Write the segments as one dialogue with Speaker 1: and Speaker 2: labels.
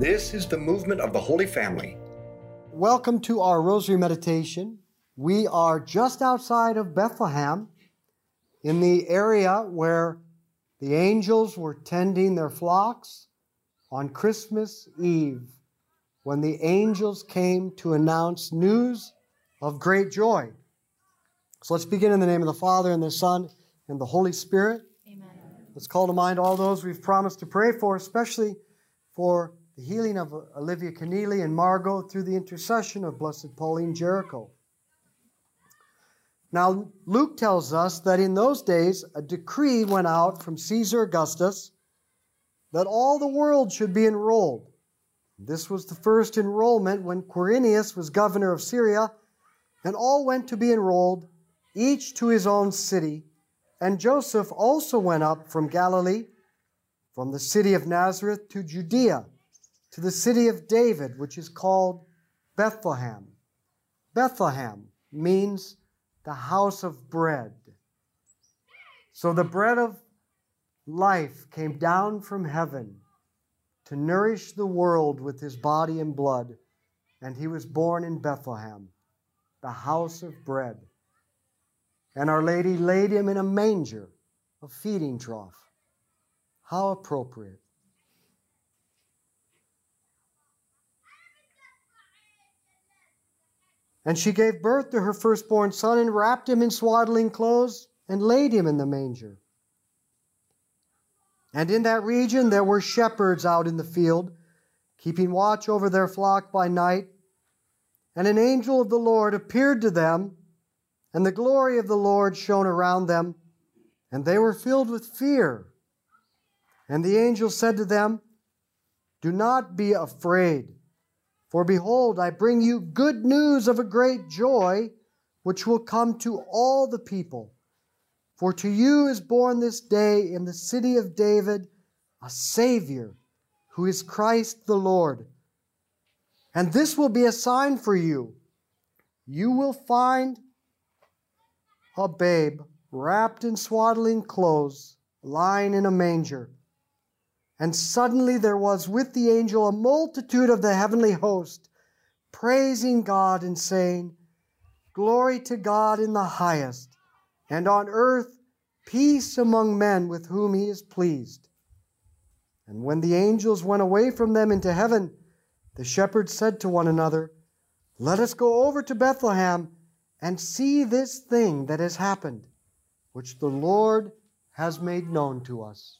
Speaker 1: This is the movement of the Holy Family.
Speaker 2: Welcome to our Rosary Meditation. We are just outside of Bethlehem in the area where the angels were tending their flocks on Christmas Eve when the angels came to announce news of great joy. So let's begin in the name of the Father and the Son and the Holy Spirit.
Speaker 3: Amen.
Speaker 2: Let's call to mind all those we've promised to pray for, especially for the healing of Olivia Keneally and Margot through the intercession of Blessed Pauline Jaricot. Now, Luke tells us that in those days a decree went out from Caesar Augustus that all the world should be enrolled. This was the first enrollment when Quirinius was governor of Syria, and all went to be enrolled, each to his own city. And Joseph also went up from Galilee, from the city of Nazareth to Judea, to the city of David, which is called Bethlehem. Bethlehem means the house of bread. So the bread of life came down from heaven to nourish the world with his body and blood, and he was born in Bethlehem, the house of bread. And Our Lady laid him in a manger, a feeding trough. How appropriate. And she gave birth to her firstborn son and wrapped him in swaddling clothes and laid him in the manger. And in that region there were shepherds out in the field, keeping watch over their flock by night. And an angel of the Lord appeared to them, and the glory of the Lord shone around them, and they were filled with fear. And the angel said to them, Do not be afraid. For behold, I bring you good news of a great joy, which will come to all the people. For to you is born this day in the city of David a Savior, who is Christ the Lord. And this will be a sign for you. You will find a babe wrapped in swaddling clothes, lying in a manger. And suddenly there was with the angel a multitude of the heavenly host, praising God and saying, Glory to God in the highest, and on earth peace among men with whom he is pleased. And when the angels went away from them into heaven, the shepherds said to one another, Let us go over to Bethlehem and see this thing that has happened, which the Lord has made known to us.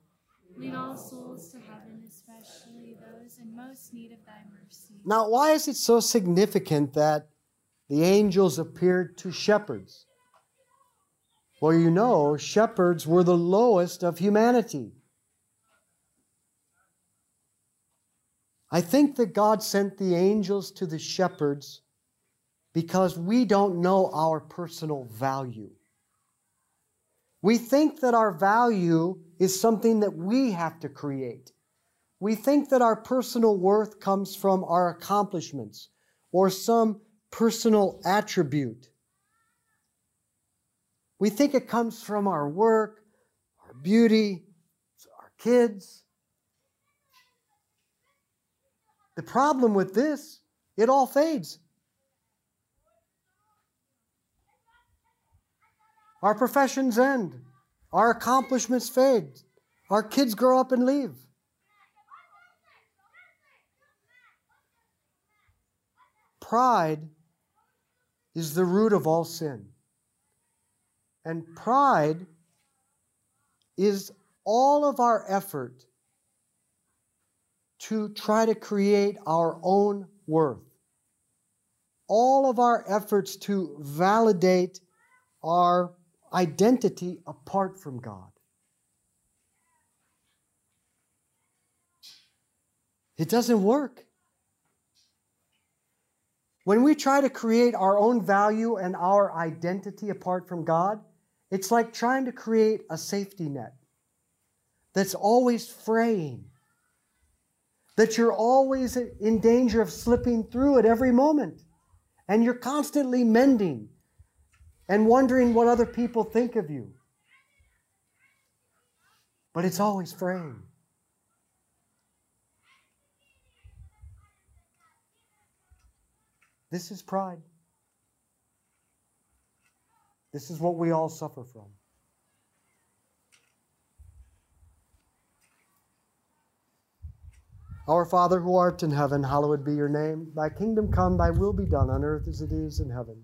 Speaker 3: Lead all souls to heaven, especially those in most need of thy mercy.
Speaker 2: Now, why is it so significant that the angels appeared to shepherds? Well, you know, shepherds were the lowest of humanity. I think that God sent the angels to the shepherds because we don't know our personal value. We think that our value is something that we have to create. We think that our personal worth comes from our accomplishments or some personal attribute. We think it comes from our work, our beauty, our kids. The problem with this, it all fades. Our professions end. Our accomplishments fade. Our kids grow up and leave. Pride is the root of all sin. And pride is all of our effort to try to create our own worth. All of our efforts to validate our identity apart from God. It doesn't work. When we try to create our own value and our identity apart from God, it's like trying to create a safety net that's always fraying, that you're always in danger of slipping through at every moment, and you're constantly mending and wondering what other people think of you. But it's always fraying. This is pride. This is what we all suffer from. Our Father who art in heaven, hallowed be your name. Thy kingdom come, thy will be done on earth as it is in heaven.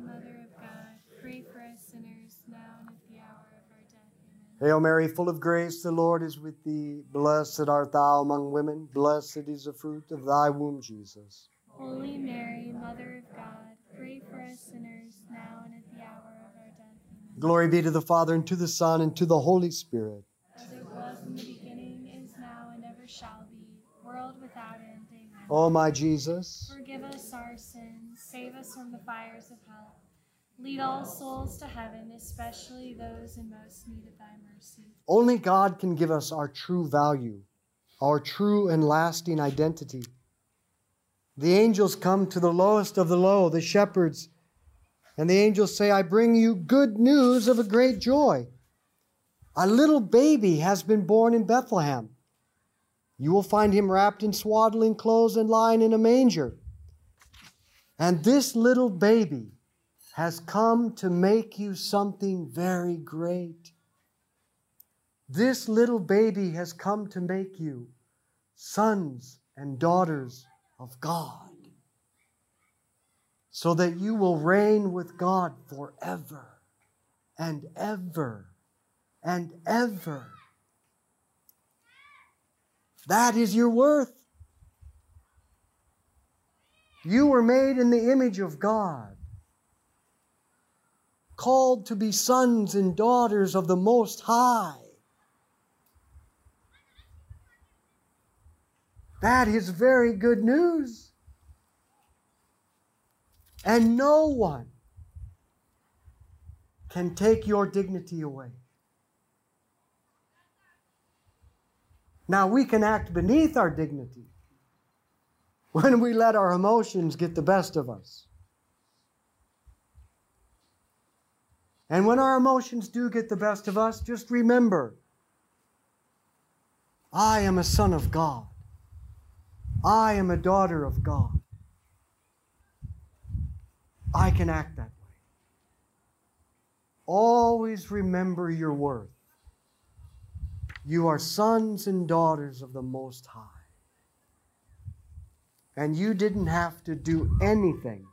Speaker 2: Hail Mary, full of grace, the Lord is with thee. Blessed art thou among women. Blessed is the fruit of thy womb, Jesus.
Speaker 3: Holy Mary, Mother of God, pray for us sinners, now and at the hour of our death.
Speaker 2: Glory be to the Father, and to the Son, and to the Holy Spirit.
Speaker 3: As it was in the beginning, is now, and ever shall be, world without end. Amen.
Speaker 2: O my Jesus,
Speaker 3: Forgive us our sins, save us from the fires of hell. Lead all souls to heaven, especially those in most need of thy mercy.
Speaker 2: only God can give us our true value, our true and lasting identity. The angels come to the lowest of the low, the shepherds, and the angels say, I bring you good news of a great joy. A little baby has been born in Bethlehem. You will find him wrapped in swaddling clothes and lying in a manger. And this little baby has come to make you something very great. This little baby has come to make you sons and daughters of God, so that you will reign with God forever and ever and ever. That is your worth. You were made in the image of God, called to be sons and daughters of the Most High. That is very good news. And no one can take your dignity away. Now, we can act beneath our dignity when we let our emotions get the best of us. And when our emotions do get the best of us, just remember I am a son of God. I am a daughter of God. I can act that way. Always remember your worth. You are sons and daughters of the Most High. And you didn't have to do anything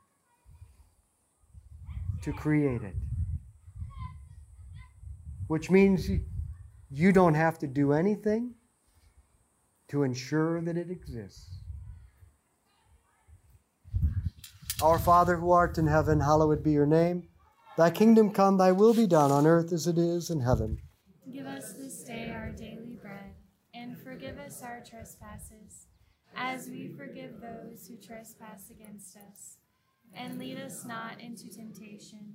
Speaker 2: to create it. Which means you- don't have to do anything to ensure that it exists. Our Father who art in heaven, hallowed be your name. Thy kingdom come, thy will be done on earth as it is in heaven.
Speaker 3: Give us this day our daily bread, and forgive us our trespasses, as we forgive those who trespass against us. And lead us not into temptation,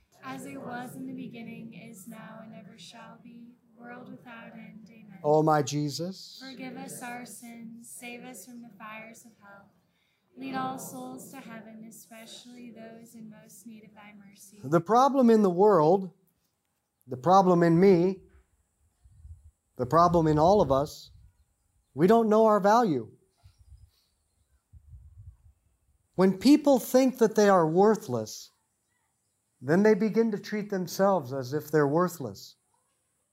Speaker 3: As it was in the beginning, is now, and ever shall be, world without end. Amen.
Speaker 2: O my Jesus,
Speaker 3: Forgive us our sins, save us from the fires of hell. Lead all souls to heaven, especially those in most need of thy mercy.
Speaker 2: the problem in the world, the problem in me, the problem in all of us, we don't know our value. When people think that they are worthless, then they begin to treat themselves as if they're worthless.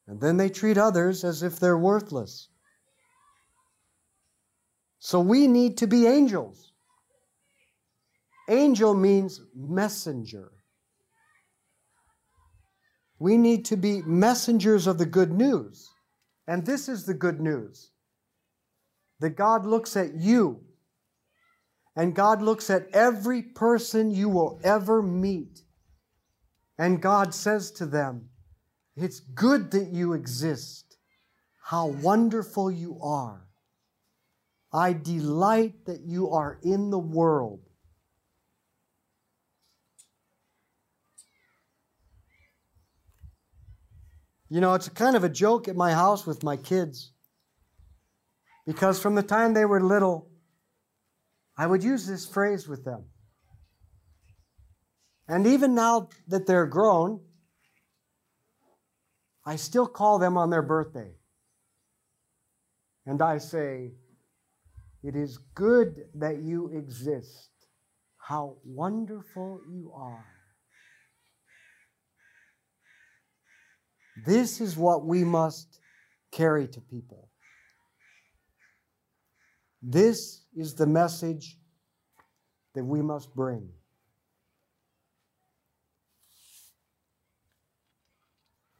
Speaker 2: And then they treat others as if they're worthless. So we need to be angels. Angel means messenger. We need to be messengers of the good news. And this is the good news that God looks at you, and God looks at every person you will ever meet. And God says to them, It's good that you exist. How wonderful you are. I delight that you are in the world. You know, it's kind of a joke at my house with my kids. Because from the time they were little, I would use this phrase with them. And even now that they're grown, I still call them on their birthday. And I say, It is good that you exist. How wonderful you are. This is what we must carry to people. This is the message that we must bring.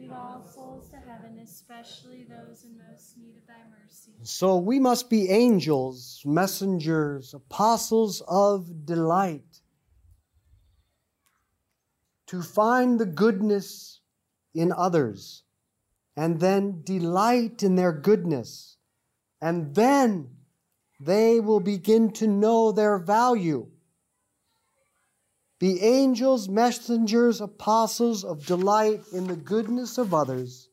Speaker 3: Lead all souls to heaven, especially those in most need of thy mercy.
Speaker 2: so we must be angels, messengers, apostles of delight. To find the goodness in others, and then delight in their goodness, and then they will begin to know their value. Be angels, messengers, apostles of delight in the goodness of others.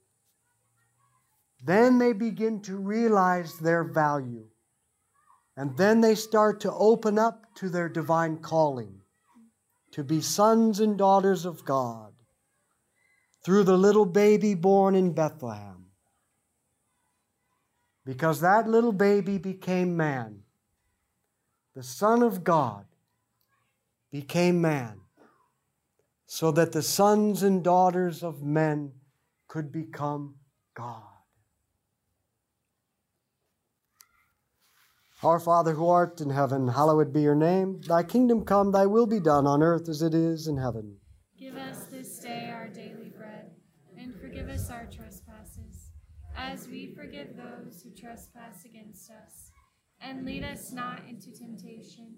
Speaker 2: Then they begin to realize their value. And then they start to open up to their divine calling to be sons and daughters of God through the little baby born in Bethlehem. Because that little baby became man. The Son of God became man so that the sons and daughters of men could become God. Our Father who art in heaven, hallowed be your name. Thy kingdom come, thy will be done on earth as it is in heaven.
Speaker 3: Give us this day our daily bread, and forgive us our trespasses, as we forgive those who trespass against us. And lead us not into temptation,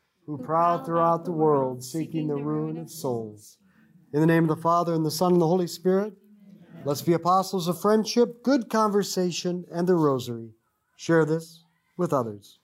Speaker 2: who prowl throughout the world, seeking the ruin of souls. In the name of the Father, and the Son, and the Holy Spirit, let's be apostles of friendship, good conversation, and the rosary. Share this with others.